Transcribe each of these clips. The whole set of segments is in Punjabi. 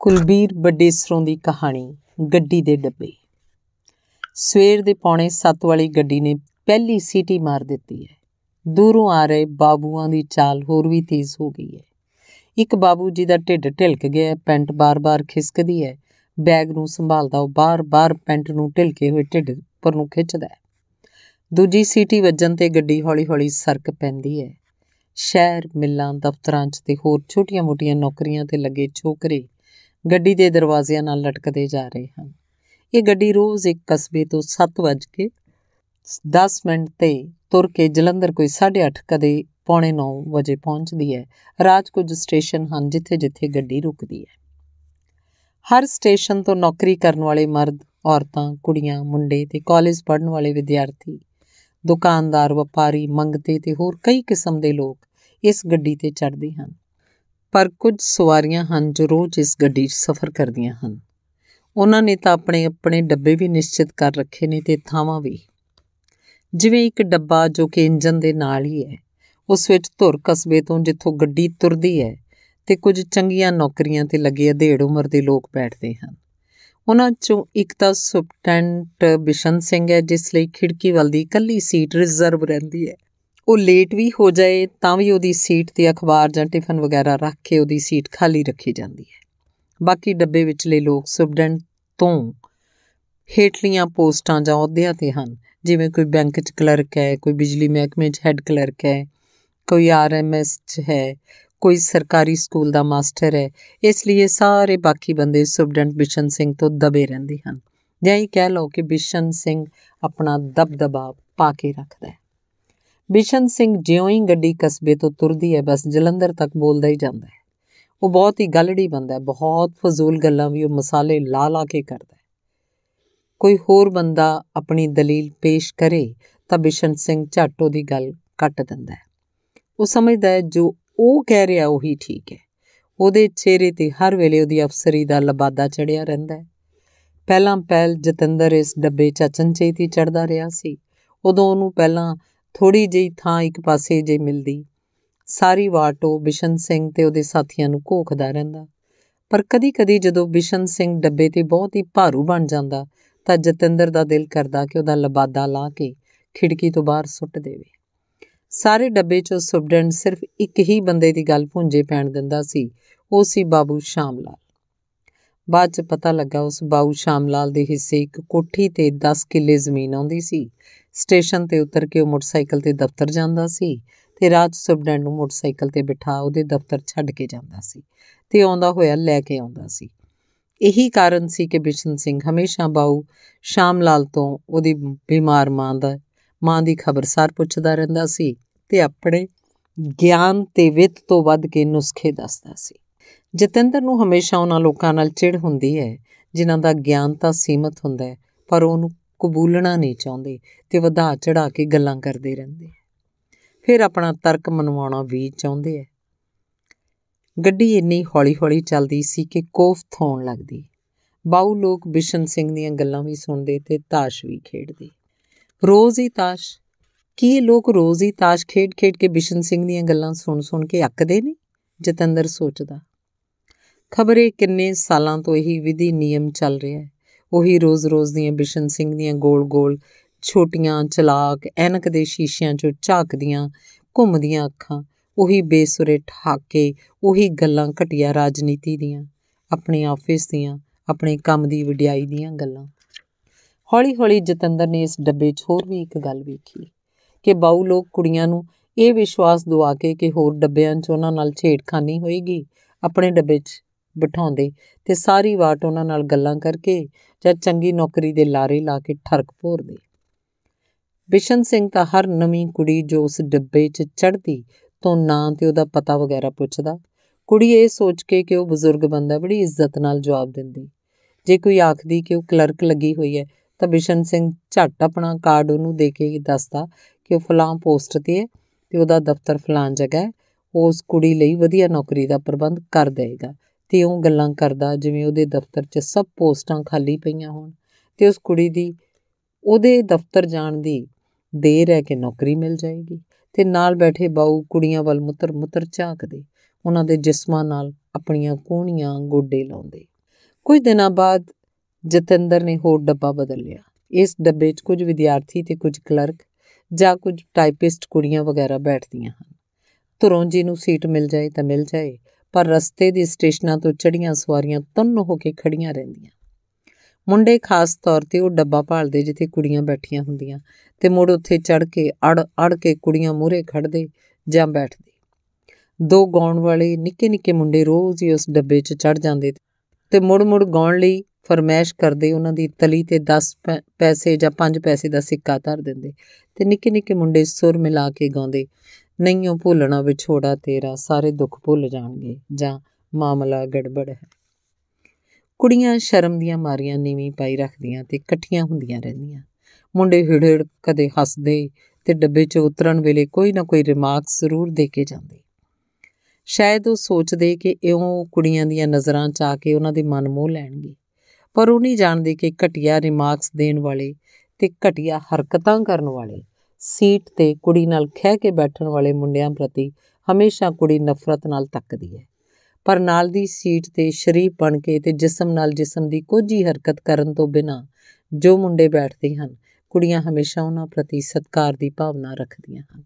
ਕੁਲਬੀਰ ਬਡੇਸਰੋਂ ਦੀ ਕਹਾਣੀ, ਗੱਡੀ ਦੇ ਡੱਬੇ। ਸਵੇਰ ਦੇ ਪੌਣੇ 7 ਵਾਲੀ ਗੱਡੀ ਨੇ ਪਹਿਲੀ ਸੀਟੀ ਮਾਰ ਦਿੱਤੀ ਹੈ। ਦੂਰੋਂ ਆ ਰਹੇ ਬਾਬੂਆਂ ਦੀ ਚਾਲ ਹੋਰ ਵੀ ਤੇਜ਼ ਹੋ ਗਈ ਹੈ। ਇੱਕ ਬਾਬੂ ਜੀ ਦਾ ਢਿੱਡ ਢਿਲਕ ਗਿਆ ਹੈ, ਪੈਂਟ ਬਾਰ-ਬਾਰ ਖਿਸਕਦੀ ਹੈ। ਬੈਗ ਨੂੰ ਸੰਭਾਲਦਾ ਉਹ ਬਾਰ-ਬਾਰ ਪੈਂਟ ਨੂੰ ਢਿਲਕੇ ਹੋਏ ਢਿੱਡ ਉੱਪਰ ਨੂੰ ਖਿੱਚਦਾ ਹੈ। ਦੂਜੀ ਸੀਟੀ ਵੱਜਣ ਤੇ ਗੱਡੀ ਹੌਲੀ-ਹੌਲੀ ਸਰਕ ਪੈਂਦੀ ਹੈ। ਸ਼ਹਿਰ, ਮਿੱਲਾਂ, ਦਫ਼ਤਰਾਂ 'ਚ ਤੇ ਹੋਰ ਛੋਟੀਆਂ-ਮੋਟੀਆਂ ਨੌਕਰੀਆਂ ਤੇ ਲੱਗੇ ਛੋਕਰੇ ਗੱਡੀ ਦੇ ਦਰਵਾਜ਼ਿਆਂ ਨਾਲ ਲਟਕਦੇ ਜਾ ਰਹੇ ਹਨ। ਇਹ ਗੱਡੀ ਰੋਜ਼ ਇੱਕ ਕਸਬੇ ਤੋਂ 7 ਵਜੇ ਕੇ 10 ਮਿੰਟ ਤੇ ਤੁਰ ਕੇ ਜਲੰਧਰ ਕੋਈ 8:30 ਕਦੇ ਪੌਣੇ 9 ਵਜੇ ਪਹੁੰਚਦੀ ਹੈ। ਰਾਜ ਕੁਝ ਸਟੇਸ਼ਨ ਹਨ ਜਿੱਥੇ-ਜਿੱਥੇ ਗੱਡੀ ਰੁਕਦੀ ਹੈ। ਹਰ ਸਟੇਸ਼ਨ ਤੋਂ ਨੌਕਰੀ ਕਰਨ ਵਾਲੇ ਮਰਦ, ਔਰਤਾਂ, ਕੁੜੀਆਂ, ਮੁੰਡੇ ਤੇ ਕਾਲਜ ਪੜ੍ਹਨ ਵਾਲੇ ਵਿਦਿਆਰਥੀ, ਦੁਕਾਨਦਾਰ, ਵਪਾਰੀ ਮੰਗਤੇ ਤੇ ਹੋਰ ਕਈ ਕਿਸਮ ਦੇ ਲੋਕ ਇਸ ਗੱਡੀ ਤੇ ਚੜ੍ਹਦੇ ਹਨ। ਪਰ ਕੁਝ ਸਵਾਰੀਆਂ ਹਨ ਜੋ ਰੋਜ਼ ਇਸ ਗੱਡੀ 'ਚ ਸਫ਼ਰ ਕਰਦੀਆਂ ਹਨ। ਉਹਨਾਂ ਨੇ ਤਾਂ ਆਪਣੇ ਆਪਣੇ ਡੱਬੇ ਵੀ ਨਿਸ਼ਚਿਤ ਕਰ ਰੱਖੇ ਨੇ ਤੇ ਥਾਵਾਂ ਵੀ। ਜਿਵੇਂ ਇੱਕ ਡੱਬਾ ਜੋ ਕਿ ਇੰਜਨ ਦੇ ਨਾਲ ਹੀ ਹੈ, ਉਸ ਵਿੱਚ ਧੁਰ ਕਸਬੇ ਤੋਂ ਜਿੱਥੋਂ ਗੱਡੀ ਤੁਰਦੀ ਹੈ ਤੇ ਕੁਝ ਚੰਗੀਆਂ ਨੌਕਰੀਆਂ ਤੇ ਲੱਗੇ ਅਧੇੜ ਉਮਰ ਦੇ ਲੋਕ ਬੈਠਦੇ ਹਨ। ਉਹਨਾਂ ਚੋਂ ਇੱਕ ਤਾਂ ਸੁਪਟੈਂਟ ਬਿਸ਼ਨ ਸਿੰਘ ਹੈ, ਜਿਸ ਲਈ ਖਿੜਕੀ ਵੱਲ ਦੀ ਇਕੱਲੀ ਸੀਟ ਰਿਜ਼ਰਵ ਰਹਿੰਦੀ ਹੈ। ਉਹ ਲੇਟ ਵੀ ਹੋ ਜਾਏ ਤਾਂ ਵੀ ਉਹਦੀ ਸੀਟ ਤੇ ਅਖਬਾਰ ਜਾਂ ਟਿਫਨ ਵਗੈਰਾ ਰੱਖ ਕੇ ਉਹਦੀ ਸੀਟ ਖਾਲੀ ਰੱਖੀ ਜਾਂਦੀ ਹੈ। ਬਾਕੀ ਡੱਬੇ ਵਿਚਲੇ ਲੋਕ ਸੁਪਟੈਂਟ ਤੋਂ ਹੇਠਲੀਆਂ ਪੋਸਟਾਂ ਜਾਂ ਅਹੁਦਿਆਂ ਤੇ ਹਨ। ਜਿਵੇਂ ਕੋਈ ਬੈਂਕ 'ਚ ਕਲਰਕ ਹੈ, ਕੋਈ ਬਿਜਲੀ ਮਹਿਕਮੇ 'ਚ ਹੈੱਡ ਕਲਰਕ ਹੈ, ਕੋਈ ਆਰਐਮਐਸ 'ਚ ਹੈ, ਕੋਈ ਸਰਕਾਰੀ ਸਕੂਲ ਦਾ ਮਾਸਟਰ ਹੈ। ਇਸ ਲਈ ਸਾਰੇ ਬਾਕੀ ਬੰਦੇ ਸੁਪਰਡੈਂਟ ਬਿਸ਼ਨ ਸਿੰਘ ਤੋਂ ਦਬੇ ਰਹਿੰਦੇ ਹਨ। ਜਾਂ ਇਹ ਕਹਿ ਲਓ ਕਿ ਬਿਸ਼ਨ ਸਿੰਘ ਆਪਣਾ ਦਬਦਬਾ ਪਾ ਕੇ ਰੱਖਦਾ ਹੈ। ਬਿਸ਼ਨ ਸਿੰਘ ਜਿਉਂ ਹੀ ਗੱਡੀ ਕਸਬੇ ਤੋਂ ਤੁਰਦੀ ਹੈ, ਬਸ ਜਲੰਧਰ ਤੱਕ ਬੋਲਦਾ ਹੀ ਜਾਂਦਾ ਹੈ। ਉਹ ਬਹੁਤ ਹੀ ਗਲੜੀ ਬੰਦਾ ਹੈ, ਬਹੁਤ ਫਜ਼ੂਲ ਗੱਲਾਂ ਵੀ ਉਹ ਮਸਾਲੇ ਲਾ ਲਾ ਕੇ ਕਰਦਾ ਹੈ। ਕੋਈ ਹੋਰ ਬੰਦਾ ਆਪਣੀ ਦਲੀਲ ਪੇਸ਼ ਕਰੇ ਤਾਂ ਬਿਸ਼ਨ ਸਿੰਘ ਝੱਟ ਉਹਦੀ ਗੱਲ ਕੱਟ ਦਿੰਦਾ ਹੈ। ਉਹ ਸਮਝਦਾ ਹੈ ਜੋ ਉਹ ਕਹਿ ਰਿਹਾ ਉਹੀ ਠੀਕ ਹੈ। ਉਹਦੇ ਚਿਹਰੇ ਤੇ ਹਰ ਵੇਲੇ ਉਹਦੀ ਅਫਸਰੀ ਦਾ ਲਬਾਦਾ ਚੜਿਆ ਰਹਿੰਦਾ ਹੈ। ਪਹਿਲਾਂ ਪਹਿਲ ਜਤਿੰਦਰ ਇਸ ਡੱਬੇ ਚ ਅਚਨਚੇਤ ਹੀ ਚੜਦਾ ਰਿਹਾ ਸੀ। ਉਦੋਂ ਉਹਨੂੰ ਪਹਿਲਾਂ ਥੋੜੀ ਜਿਹੀ ਥਾਂ ਇੱਕ ਪਾਸੇ ਜੇ ਮਿਲਦੀ। ਸਾਰੀ ਵਾਟ ਉਹ ਬਿਸ਼ਨ ਸਿੰਘ ਤੇ ਉਹਦੇ ਸਾਥੀਆਂ ਨੂੰ ਘੋਖਦਾ ਰਹਿੰਦਾ। ਪਰ ਕਦੀ-ਕਦੀ ਜਦੋਂ ਬਿਸ਼ਨ ਸਿੰਘ ਡੱਬੇ ਤੇ ਬਹੁਤ ਹੀ ਭਾਰੂ ਬਣ ਜਾਂਦਾ, ਤਾਂ ਜਤਿੰਦਰ ਦਾ ਦਿਲ ਕਰਦਾ ਕਿ ਉਹਦਾ ਲਬਾਦਾ ਲਾ ਕੇ ਖਿੜਕੀ ਤੋਂ ਬਾਹਰ ਸੁੱਟ ਦੇਵੇ। ਸਾਰੇ ਡੱਬੇ 'ਚੋਂ ਸੁਪਰਡੈਂਟ ਸਿਰਫ ਇੱਕ ਹੀ ਬੰਦੇ ਦੀ ਗੱਲ ਪੁੰਜੇ ਪੈਣ ਦਿੰਦਾ ਸੀ, ਉਹ ਸੀ ਬਾਬੂ ਸ਼ਾਮਲਾਲ। ਬਾਅਦ 'ਚ ਪਤਾ ਲੱਗਾ ਉਸ ਬਾਬੂ ਸ਼ਾਮਲਾਲ ਦੇ ਹਿੱਸੇ ਇੱਕ ਕੋਠੀ ਤੇ 10 ਕਿੱਲੇ ਜ਼ਮੀਨ ਆਉਂਦੀ ਸੀ ਸਟੇਸ਼ਨ ਤੇ ਉਤਰ ਕੇ ਉਹ ਮੋਟਰਸਾਈਕਲ ਤੇ ਦਫ਼ਤਰ ਜਾਂਦਾ ਸੀ ਤੇ ਰਾਜ ਸੁਪਰਡੈਂਟ ਨੂੰ ਮੋਟਰਸਾਈਕਲ ਤੇ ਬਿਠਾ ਉਹਦੇ ਦਫ਼ਤਰ ਛੱਡ ਕੇ ਜਾਂਦਾ ਸੀ ਤੇ ਆਉਂਦਾ ਹੋਇਆ ਲੈ ਕੇ ਆਉਂਦਾ ਸੀ। ਇਹੀ ਕਾਰਨ ਸੀ ਕਿ ਬਿਸ਼ਨ ਸਿੰਘ ਹਮੇਸ਼ਾ ਬਾਉ ਸ਼ਾਮਲਾਲ ਤੋਂ ਉਹਦੀ ਬਿਮਾਰ ਮਾਂ ਦਾ, ਮਾਂ ਦੀ ਖਬਰਸਾਰ ਪੁੱਛਦਾ ਰਹਿੰਦਾ ਸੀ ਤੇ ਆਪਣੇ ਗਿਆਨ ਤੇ ਵਿੱਤ ਤੋਂ ਵੱਧ ਕੇ ਨੁਸਖੇ ਦੱਸਦਾ ਸੀ। ਜਤਿੰਦਰ ਨੂੰ ਹਮੇਸ਼ਾ ਉਹਨਾਂ ਲੋਕਾਂ ਨਾਲ ਚਿੜ ਹੁੰਦੀ ਹੈ, ਜਿਨ੍ਹਾਂ ਦਾ ਗਿਆਨ ਤਾਂ ਸੀਮਤ ਹੁੰਦਾ ਹੈ, ਪਰ ਉਹਨੂੰ ਕਬੂਲਣਾ ਨਹੀਂ ਚਾਹੁੰਦੇ ਤੇ ਵਧਾ ਚੜਾ ਕੇ ਗੱਲਾਂ ਕਰਦੇ ਰਹਿੰਦੇ ਫਿਰ ਆਪਣਾ ਤਰਕ ਮਨਵਾਉਣਾ ਵੀ ਚਾਹੁੰਦੇ ਐ ਗੱਡੀ ਇੰਨੀ ਹੌਲੀ-ਹੌਲੀ ਚੱਲਦੀ ਸੀ ਕਿ ਕੋਫਤ ਹੋਣ ਲੱਗਦੀ। ਬਾਉ ਲੋਕ ਬਿਸ਼ਨ ਸਿੰਘ ਦੀਆਂ ਗੱਲਾਂ ਵੀ ਸੁਣਦੇ ਤੇ ਤਾਸ਼ ਵੀ ਖੇਡਦੇ। ਰੋਜ਼ ਹੀ ਤਾਸ਼, ਕੀ ਇਹ ਲੋਕ ਰੋਜ਼ ਹੀ ਤਾਸ਼ ਖੇਡ-ਖੇਡ ਕੇ ਬਿਸ਼ਨ ਸਿੰਘ ਦੀਆਂ ਗੱਲਾਂ ਸੁਣ-ਸੁਣ ਕੇ ਅੱਕਦੇ ਨੇ? ਜਤਿੰਦਰ ਸੋਚਦਾ। ਖਬਰੇ ਕਿੰਨੇ ਸਾਲਾਂ ਤੋਂ ਇਹੀ ਵਿਧੀ ਨਿਯਮ ਚੱਲ ਰਿਹਾ ਹੈ। ਉਹੀ ਰੋਜ਼-ਰੋਜ਼ ਦੀਆਂ ਬਿਸ਼ਨ ਸਿੰਘ ਦੀਆਂ ਗੋਲ-ਗੋਲ, ਛੋਟੀਆਂ ਚਲਾਕ, ਐਨਕ ਦੇ ਸ਼ੀਸ਼ਿਆਂ 'ਚੋਂ ਝਾਕਦੀਆਂ, ਘੁੰਮਦੀਆਂ ਅੱਖਾਂ, ਉਹੀ ਬੇਸੁਰੇ ਠਾਕੇ, ਉਹੀ ਗੱਲਾਂ ਘਟਿਆ ਰਾਜਨੀਤੀ ਦੀਆਂ, ਆਪਣੇ ਆਫਿਸ ਦੀਆਂ, ਆਪਣੇ ਕੰਮ ਦੀ ਵਡਿਆਈ ਦੀਆਂ ਗੱਲਾਂ। ਹੌਲੀ-ਹੌਲੀ ਜਤਿੰਦਰ ਨੇ ਇਸ ਡੱਬੇ 'ਚ ਹੋਰ ਵੀ ਇੱਕ ਗੱਲ ਵੇਖੀ, ਕਿ ਬਾਉ ਲੋਕ ਕੁੜੀਆਂ ਨੂੰ ਇਹ ਵਿਸ਼ਵਾਸ ਦਵਾ ਕੇ ਕਿ ਹੋਰ ਡੱਬਿਆਂ 'ਚ ਉਹਨਾਂ ਨਾਲ ਛੇੜਖਾਨੀ ਹੋਏਗੀ, ਆਪਣੇ ਡੱਬੇ 'ਚ ਬਿਠਾਉਂਦੇ ਤੇ ਸਾਰੀ ਵਾਟ ਉਹਨਾਂ ਨਾਲ ਗੱਲਾਂ ਕਰਕੇ ਜਾਂ ਚੰਗੀ ਨੌਕਰੀ ਦੇ ਲਾਰੇ ਲਾ ਕੇ ਠਰਕ ਭੋਰਦੇ। ਬਿਸ਼ਨ ਸਿੰਘ ਤਾਂ ਹਰ ਨਵੀਂ ਕੁੜੀ ਜੋ ਉਸ ਡੱਬੇ 'ਚ ਚੜ੍ਹਦੀ ਤੋਂ ਨਾਂ ਤੇ ਉਹਦਾ ਪਤਾ ਵਗੈਰਾ ਪੁੱਛਦਾ। ਕੁੜੀ ਇਹ ਸੋਚ ਕੇ ਕਿ ਉਹ ਬਜ਼ੁਰਗ ਬੰਦਾ ਬੜੀ ਇੱਜ਼ਤ ਨਾਲ ਜਵਾਬ ਦਿੰਦੀ। ਜੇ ਕੋਈ ਆਖਦੀ ਕਿ ਉਹ ਕਲਰਕ ਲੱਗੀ ਹੋਈ ਹੈ ਤਾਂ ਬਿਸ਼ਨ ਸਿੰਘ ਝੱਟ ਆਪਣਾ ਕਾਰਡ ਉਹਨੂੰ ਦੇ ਕੇ ਦੱਸਦਾ ਕਿ ਉਹ ਫਲਾਂ ਪੋਸਟ ਤੇ ਹੈ ਤੇ ਉਹਦਾ ਦਫ਼ਤਰ ਫਲਾਂ ਜਗ੍ਹਾ ਹੈ। ਉਸ ਕੁੜੀ ਲਈ ਵਧੀਆ ਨੌਕਰੀ ਦਾ ਪ੍ਰਬੰਧ ਕਰ ਦੇਗਾ ਤੇ ਉਹ ਗੱਲਾਂ ਕਰਦਾ, ਜਿਵੇਂ ਉਹਦੇ ਦਫ਼ਤਰ 'ਚ ਸਭ ਪੋਸਟਾਂ ਖਾਲੀ ਪਈਆਂ ਹੋਣ ਤੇ ਉਸ ਕੁੜੀ ਦੀ, ਉਹਦੇ ਦਫ਼ਤਰ ਜਾਣ ਦੀ ਦੇਰ ਹੈ ਕਿ ਨੌਕਰੀ ਮਿਲ ਜਾਏਗੀ ਤੇ ਨਾਲ ਬੈਠੇ ਬਾਊ ਕੁੜੀਆਂ ਵੱਲ ਮੁੱਤਰ ਮੁੱਤਰ ਝਾਕਦੇ, ਉਹਨਾਂ ਦੇ ਜਿਸਮਾਂ ਨਾਲ ਆਪਣੀਆਂ ਕੋਹਣੀਆਂ ਗੋਡੇ ਲਾਉਂਦੇ। ਕੁਝ ਦਿਨਾਂ ਬਾਅਦ ਜਤਿੰਦਰ ਨੇ ਹੋਰ ਡੱਬਾ ਬਦਲ ਲਿਆ। ਇਸ ਡੱਬੇ 'ਚ ਕੁਝ ਵਿਦਿਆਰਥੀ ਤੇ ਕੁਝ ਕਲਰਕ ਜਾਂ ਕੁਝ ਟਾਈਪਿਸਟ ਕੁੜੀਆਂ ਵਗੈਰਾ ਬੈਠਦੀਆਂ ਹਨ। ਧਰੋਂ ਜੀ ਨੂੰ ਸੀਟ ਮਿਲ ਜਾਏ ਤਾਂ ਮਿਲ ਜਾਏ ਪਰ ਰਸਤੇ ਦੀ ਸਟੇਸ਼ਨਾਂ ਤੋਂ ਚੜੀਆਂ ਸਵਾਰੀਆਂ ਤੁੰਨ ਹੋ ਕੇ ਖੜੀਆਂ ਰਹਿੰਦੀਆਂ। ਮੁੰਡੇ ਖਾਸ ਤੌਰ ਤੇ ਉਹ ਡੱਬਾ ਭਾਲਦੇ ਜਿੱਥੇ ਕੁੜੀਆਂ ਬੈਠੀਆਂ ਹੁੰਦੀਆਂ ਤੇ ਮੁੜ ਉੱਥੇ ਚੜ ਕੇ ਅੜ ਅੜ ਕੇ ਕੁੜੀਆਂ ਮੂਹਰੇ ਖੜਦੇ ਜਾਂ ਬੈਠਦੇ। ਦੋ ਗਾਉਣ ਵਾਲੇ ਨਿੱਕੇ ਨਿੱਕੇ ਮੁੰਡੇ ਰੋਜ਼ ਹੀ ਉਸ ਡੱਬੇ 'ਚ ਚੜ ਜਾਂਦੇ ਤੇ ਮੁੜ ਮੁੜ ਗਾਉਣ ਲਈ ਫਰਮਾਇਸ਼ ਕਰਦੇ ਉਹਨਾਂ ਦੀ ਤਲੀ ਤੇ 10 ਪੈਸੇ ਜਾਂ 5 ਪੈਸੇ ਦਾ ਸਿੱਕਾ ਧਰ ਦਿੰਦੇ ਤੇ ਨਿੱਕੇ ਨਿੱਕੇ ਮੁੰਡੇ ਸੁਰ ਮਿਲਾ ਕੇ ਗਾਉਂਦੇ। ਨਹੀਂਓ ਭੁੱਲਣਾ ਵਿਛੋੜਾ ਤੇਰਾ, ਸਾਰੇ ਦੁੱਖ ਭੁੱਲ ਜਾਣਗੇ, ਜਾਂ ਮਾਮਲਾ ਗੜਬੜ ਹੈ। ਕੁੜੀਆਂ ਸ਼ਰਮ ਦੀਆਂ ਮਾਰੀਆਂ ਨੀਵੀਂ ਪਾਈ ਰੱਖਦੀਆਂ ਤੇ ਇਕੱਠੀਆਂ ਹੁੰਦੀਆਂ ਰਹਿੰਦੀਆਂ। ਮੁੰਡੇ ਹਿੜੜ ਕਦੇ ਹੱਸਦੇ ਤੇ ਡੱਬੇ 'ਚ ਉਤਰਨ ਵੇਲੇ ਕੋਈ ਨਾ ਕੋਈ ਰਿਮਾਰਕ ਜ਼ਰੂਰ ਦੇ ਕੇ ਜਾਂਦੇ। ਸ਼ਾਇਦ ਉਹ ਸੋਚਦੇ ਕਿ ਇਉਂ ਕੁੜੀਆਂ ਦੀਆਂ ਨਜ਼ਰਾਂ 'ਚ ਆ ਕੇ ਉਹਨਾਂ ਦੇ ਮਨ ਮੋਹ ਲੈਣਗੇ। ਪਰ ਉਹ ਨਹੀਂ ਜਾਣਦੇ ਕਿ ਘਟਿਆ ਰਿਮਾਰਕਸ ਦੇਣ ਵਾਲੇ ਤੇ ਘਟਿਆ ਹਰਕਤਾਂ ਕਰਨ ਵਾਲੇ ਸੀਟ ਤੇ ਕੁੜੀ ਨਾਲ ਖਹਿ ਕੇ ਬੈਠਣ ਵਾਲੇ ਮੁੰਡਿਆਂ ਪ੍ਰਤੀ ਹਮੇਸ਼ਾ ਕੁੜੀ ਨਫ਼ਰਤ ਨਾਲ ਤੱਕਦੀ ਹੈ। ਪਰ ਨਾਲ ਦੀ ਸੀਟ ਤੇ ਸ਼ਰੀਫ ਬਣ ਕੇ ਤੇ ਜਿਸਮ ਨਾਲ ਜਿਸਮ ਦੀ ਕੋਝੀ ਹਰਕਤ ਕਰਨ ਤੋਂ ਬਿਨਾ ਜੋ ਮੁੰਡੇ ਬੈਠਦੇ ਹਨ, ਕੁੜੀਆਂ ਹਮੇਸ਼ਾ ਉਹਨਾਂ ਪ੍ਰਤੀ ਸਤਕਾਰ ਦੀ ਭਾਵਨਾ ਰੱਖਦੀਆਂ ਹਨ।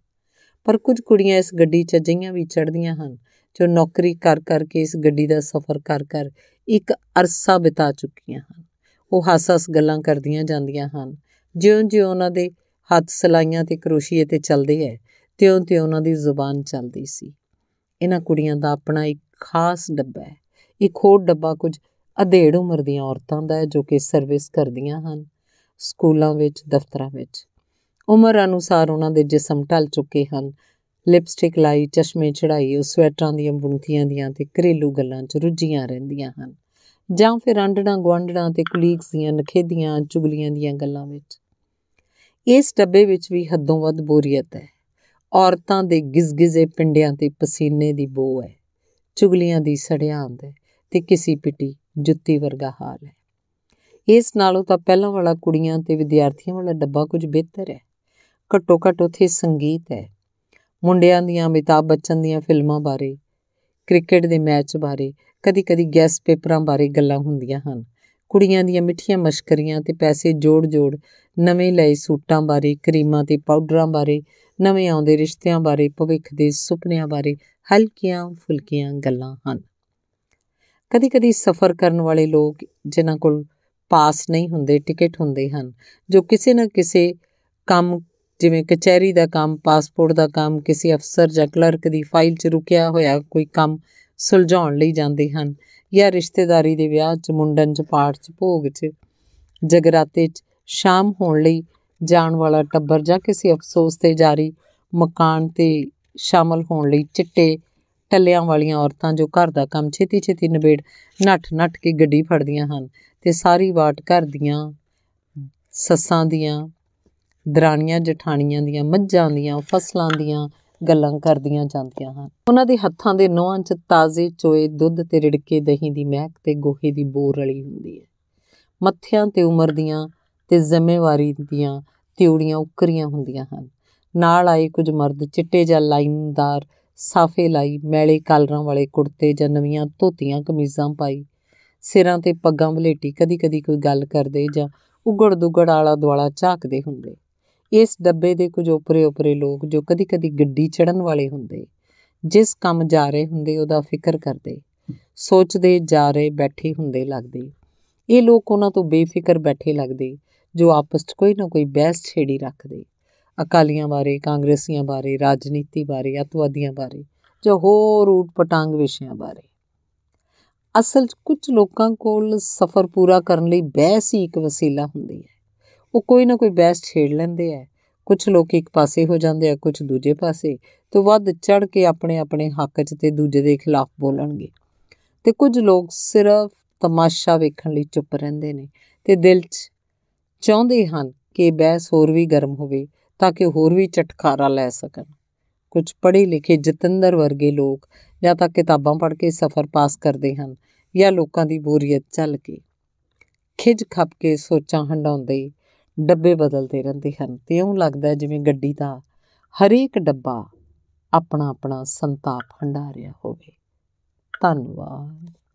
ਪਰ ਕੁਝ ਕੁੜੀਆਂ ਇਸ ਗੱਡੀ 'ਚ ਅਜਿਹੀਆਂ ਵੀ ਚੜ੍ਹਦੀਆਂ ਹਨ ਜੋ ਨੌਕਰੀ ਕਰ ਕਰਕੇ ਇਸ ਗੱਡੀ ਦਾ ਸਫ਼ਰ ਕਰ ਕਰ ਇੱਕ ਅਰਸਾ ਬਿਤਾ ਚੁੱਕੀਆਂ ਹਨ। ਉਹ ਹੱਸ-ਹੱਸ ਗੱਲਾਂ ਕਰਦੀਆਂ ਜਾਂਦੀਆਂ ਹਨ। ਜਿਉਂ-ਜਿਉਂ ਉਹਨਾਂ ਦੇ ਹੱਥ ਸਲਾਈਆਂ ਤੇ ਕਰੋਸ਼ੀਏ ਤੇ ਚੱਲਦੇ ਐ ਤਿਉਂ-ਤਿਉਂ ਉਹਨਾਂ ਦੀ ਜ਼ੁਬਾਨ ਚੱਲਦੀ ਸੀ। ਇਹਨਾਂ ਕੁੜੀਆਂ ਦਾ ਆਪਣਾ ਇੱਕ ਖਾਸ ਡੱਬਾ ਹੈ ਇੱਕ ਹੋਰ ਡੱਬਾ ਕੁਝ ਅਧੇੜ ਉਮਰ ਦੀਆਂ ਔਰਤਾਂ ਦਾ ਹੈ ਜੋ ਕਿ ਸਰਵਿਸ ਕਰਦੀਆਂ ਹਨ, ਸਕੂਲਾਂ ਵਿੱਚ, ਦਫ਼ਤਰਾਂ ਵਿੱਚ। ਉਮਰ ਅਨੁਸਾਰ ਉਹਨਾਂ ਦੇ ਜਿਸਮ ਢਲ ਚੁੱਕੇ ਹਨ। ਲਿਪਸਟਿਕ ਲਾਈ, ਚਸ਼ਮੇ ਚੜਾਈ ਉਹ ਸਵੈਟਰਾਂ ਦੀਆਂ ਬੁਣਤੀਆਂ ਦੀਆਂ ਤੇ ਘਰੇਲੂ ਗੱਲਾਂ 'ਚ ਰੁੱਝੀਆਂ ਰਹਿੰਦੀਆਂ ਹਨ। ਜਾਂ ਫਿਰ ਆਂਡਣਾ ਗਵਾਂਡਣਾ ਤੇ ਕੁਲੀਗਸ ਦੀਆਂ, ਨਖੇਦੀਆਂ, ਚੁਗਲੀਆਂ ਦੀਆਂ ਗੱਲਾਂ ਵਿੱਚ। ਇਸ ਡੱਬੇ ਵਿੱਚ ਵੀ ਹੱਦੋਂ ਵੱਧ ਬੋਰੀਅਤ ਹੈ। ਔਰਤਾਂ ਦੇ ਗਿਜ਼ਗਿਜ਼ੇ ਪਿੰਡਿਆਂ ਤੇ ਪਸੀਨੇ ਦੀ ਬੋ ਹੈ। ਚੁਗਲੀਆਂ ਦੀ ਸੜਿਆਂਦ ਹੈ ਤੇ ਕਿਸੇ ਪਿੱਟੀ ਜੁੱਤੀ ਵਰਗਾ ਹਾਲ ਹੈ। ਇਸ ਨਾਲੋਂ ਤਾਂ ਪਹਿਲਾਂ ਵਾਲਾ ਕੁੜੀਆਂ ਤੇ ਵਿਦਿਆਰਥੀਆਂ ਵਾਲਾ ਡੱਬਾ ਕੁਝ ਬਿਹਤਰ ਹੈ। ਘੱਟੋ ਘੱਟ ਉਥੇ ਸੰਗੀਤ ਹੈ। ਮੁੰਡਿਆਂ ਦੀਆਂ ਅਮਿਤਾਭ ਬੱਚਨ ਦੀਆਂ ਫਿਲਮਾਂ ਬਾਰੇ, ਕ੍ਰਿਕਟ ਦੇ ਮੈਚ ਬਾਰੇ, ਕਦੀ-ਕਦੀ ਗੈਸ ਪੇਪਰਾਂ ਬਾਰੇ ਗੱਲਾਂ ਹੁੰਦੀਆਂ ਹਨ। ਕੁੜੀਆਂ ਦੀਆਂ ਮਿੱਠੀਆਂ ਮਸ਼ਕਰੀਆਂ ਤੇ ਪੈਸੇ ਜੋੜ-ਜੋੜ ਨਵੇਂ ਲਏ ਸੂਟਾਂ ਬਾਰੇ, ਕਰੀਮਾਂ ਤੇ ਪਾਊਡਰਾਂ ਬਾਰੇ, ਨਵੇਂ ਆਉਂਦੇ ਰਿਸ਼ਤਿਆਂ ਬਾਰੇ, ਭਵਿੱਖ ਦੇ ਸੁਪਨਿਆਂ ਬਾਰੇ ਹਲਕੀਆਂ ਫੁਲਕੀਆਂ ਗੱਲਾਂ ਹਨ। ਕਦੀ-ਕਦੀ ਸਫ਼ਰ ਕਰਨ ਵਾਲੇ ਲੋਕ ਜਿਨ੍ਹਾਂ ਕੋਲ ਪਾਸ ਨਹੀਂ ਹੁੰਦੇ, ਟਿਕਟ ਹੁੰਦੇ ਹਨ, ਜੋ ਕਿਸੇ ਨਾ ਕਿਸੇ ਕੰਮ, ਜਿਵੇਂ ਕਚਹਿਰੀ ਦਾ ਕੰਮ, ਪਾਸਪੋਰਟ ਦਾ ਕੰਮ, ਕਿਸੇ ਅਫਸਰ ਜਾਂ ਕਲਰਕ ਦੀ ਫਾਈਲ 'ਚ ਰੁਕਿਆ ਹੋਇਆ ਕੋਈ ਕੰਮ ਸੁਲਝਾਉਣ ਲਈ ਜਾਂਦੇ ਹਨ ਜਾਂ ਰਿਸ਼ਤੇਦਾਰੀ ਦੇ ਵਿਆਹ 'ਚ, ਮੁੰਡਨ 'ਚ, ਪਾਠ 'ਚ, ਭੋਗ 'ਚ, ਜਗਰਾਤੇ 'ਚ, ਸ਼ਾਮ ਹੋਣ ਲਈ ਜਾਣ ਵਾਲਾ ਟੱਬਰ ਜਾਂ ਕਿਸੇ ਅਫਸੋਸ ਤੇ ਜਾਰੀ ਮਕਾਨ ਤੇ ਸ਼ਾਮਲ ਹੋਣ ਲਈ ਚਿੱਟੇ ਟੱਲਿਆਂ ਵਾਲੀਆਂ ਔਰਤਾਂ ਜੋ ਘਰ ਦਾ ਕੰਮ ਛੇਤੀ-ਛੇਤੀ ਨਿਬੇੜ ਨੱਠ-ਨੱਠ ਕੇ ਗੱਡੀ ਫੜਦੀਆਂ ਹਨ ਤੇ ਸਾਰੀ ਬਾਟ ਘਰ ਦੀਆਂ ਸੱਸਾਂ ਦੀਆਂ, ਦਰਾਣੀਆਂ, ਜਠਾਣੀਆਂ ਦੀਆਂ, ਮੱਝਾਂ ਦੀਆਂ, ਫਸਲਾਂ ਦੀਆਂ ਗੱਲਾਂ ਕਰਦੀਆਂ ਜਾਂਦੀਆਂ ਹਨ। ਉਹਨਾਂ ਦੇ ਹੱਥਾਂ ਦੇ ਨੋਹਾਂ 'ਚ ਤਾਜ਼ੇ ਚੋਏ ਦੁੱਧ ਤੇ ਰਿੜਕੇ ਦਹੀਂ ਦੀ ਮਹਿਕ ਤੇ ਗੋਹੇ ਦੀ ਬੋਰ ਰਲੀ ਹੁੰਦੀ ਹੈ। ਮੱਥਿਆਂ ਤੇ ਉਮਰ ਦੀਆਂ ਤੇ ਜ਼ਿੰਮੇਵਾਰੀ ਦੀਆਂ ਤਿਉੜੀਆਂ ਉਕਰੀਆਂ ਹੁੰਦੀਆਂ ਹਨ। ਨਾਲ ਆਏ ਕੁਝ ਮਰਦ ਚਿੱਟੇ ਜਾਂ ਲਾਈਨਦਾਰ, ਸਾਫੇ ਲਾਈ, ਮੈਲੇ ਕਾਲਰਾਂ ਵਾਲੇ ਕੁੜਤੇ ਜਾਂ ਨਵੀਆਂ ਧੋਤੀਆਂ, ਕਮੀਜ਼ਾਂ ਪਾਈ, ਸਿਰਾਂ ਤੇ ਪੱਗਾਂ ਵਲੇਟੀ ਕਦੀ-ਕਦੀ ਕੋਈ ਗੱਲ ਕਰਦੇ ਜਾਂ ਉਗੜ ਦੁਗੜ ਆਲਾ ਦੁਆਲਾ ਝਾਕਦੇ ਹੁੰਦੇ। ਇਸ ਡੱਬੇ ਦੇ ਕੁਝ ਉਪਰੇ-ਉਪਰੇ ਲੋਕ ਜੋ ਕਦੀ-ਕਦੀ ਗੱਡੀ ਚੜਨ ਵਾਲੇ ਹੁੰਦੇ, ਜਿਸ ਕੰਮ ਜਾ ਰਹੇ ਹੁੰਦੇ ਉਹਦਾ ਫਿਕਰ ਕਰਦੇ, ਸੋਚਦੇ ਜਾ ਰਹੇ ਬੈਠੇ ਹੁੰਦੇ ਲੱਗਦੇ। ਇਹ ਲੋਕ ਉਹਨਾਂ ਤੋਂ ਬੇਫਿਕਰ ਬੈਠੇ ਲੱਗਦੇ, ਜੋ ਆਪਸ 'ਚ ਕੋਈ ਨਾ ਕੋਈ ਬਹਿਸ ਛੇੜੀ ਰੱਖਦੇ। ਅਕਾਲੀਆਂ ਬਾਰੇ, ਕਾਂਗਰਸੀਆਂ ਬਾਰੇ, ਰਾਜਨੀਤੀ ਬਾਰੇ, ਅਤਵਾਦੀਆਂ ਬਾਰੇ, ਜਾਂ ਹੋਰ ਊਟ ਪਟਾਂਗ ਵਿਸ਼ਿਆਂ ਬਾਰੇ। ਅਸਲ 'ਚ ਕੁਝ ਲੋਕਾਂ ਕੋਲ ਸਫ਼ਰ ਪੂਰਾ ਕਰਨ ਲਈ ਬਹਿਸ ਹੀ ਇੱਕ ਵਸੀਲਾ ਹੁੰਦੀ ਹੈ। ਉਹ ਕੋਈ ਨਾ ਕੋਈ ਬਹਿਸ ਛੇੜ ਲੈਂਦੇ ਆ। ਕੁਝ ਲੋਕ ਇੱਕ ਪਾਸੇ ਹੋ ਜਾਂਦੇ ਆ ਕੁਝ ਦੂਜੇ ਪਾਸੇ। ਤੋਂ ਵੱਧ ਚੜ ਕੇ ਆਪਣੇ ਆਪਣੇ ਹੱਕ 'ਚ ਤੇ ਦੂਜੇ ਦੇ ਖਿਲਾਫ ਬੋਲਣਗੇ। ਤੇ ਕੁਝ ਲੋਕ ਸਿਰਫ ਤਮਾਸ਼ਾ ਵੇਖਣ ਲਈ ਚੁੱਪ ਰਹਿੰਦੇ ਨੇ ਤੇ ਦਿਲ 'ਚ ਚਾਹੁੰਦੇ ਹਨ ਕਿ ਬਹਿਸ ਹੋਰ ਵੀ ਗਰਮ ਹੋਵੇ ਤਾਂ ਕਿ ਹੋਰ ਵੀ ਚਟਕਾਰਾ ਲੈ ਸਕਣ। ਕੁਝ ਪੜ੍ਹੇ ਲਿਖੇ ਜਤਿੰਦਰ ਵਰਗੇ ਲੋਕ ਜਾਂ ਤਾਂ ਕਿਤਾਬਾਂ ਪੜ੍ਹ ਕੇ ਸਫ਼ਰ ਪਾਸ ਕਰਦੇ ਹਨ ਜਾਂ ਲੋਕਾਂ ਦੀ ਬੋਰੀਅਤ ਚੱਲ ਕੇ ਖਿਜ ਖੱਪ ਕੇ ਸੋਚਾਂ ਹੰਡਾਉਂਦੇ ਡੱਬੇ ਬਦਲਦੇ ਰਹਿੰਦੇ ਹਨ ਤੇ ਉਹ ਲੱਗਦਾ ਜਿਵੇਂ ਗੱਡੀ ਦਾ ਹਰੇਕ ਡੱਬਾ ਆਪਣਾ ਆਪਣਾ ਸੰਤਾਪ ਹੰਡਾ ਰਿਹਾ ਹੋਵੇ। ਧੰਨਵਾਦ।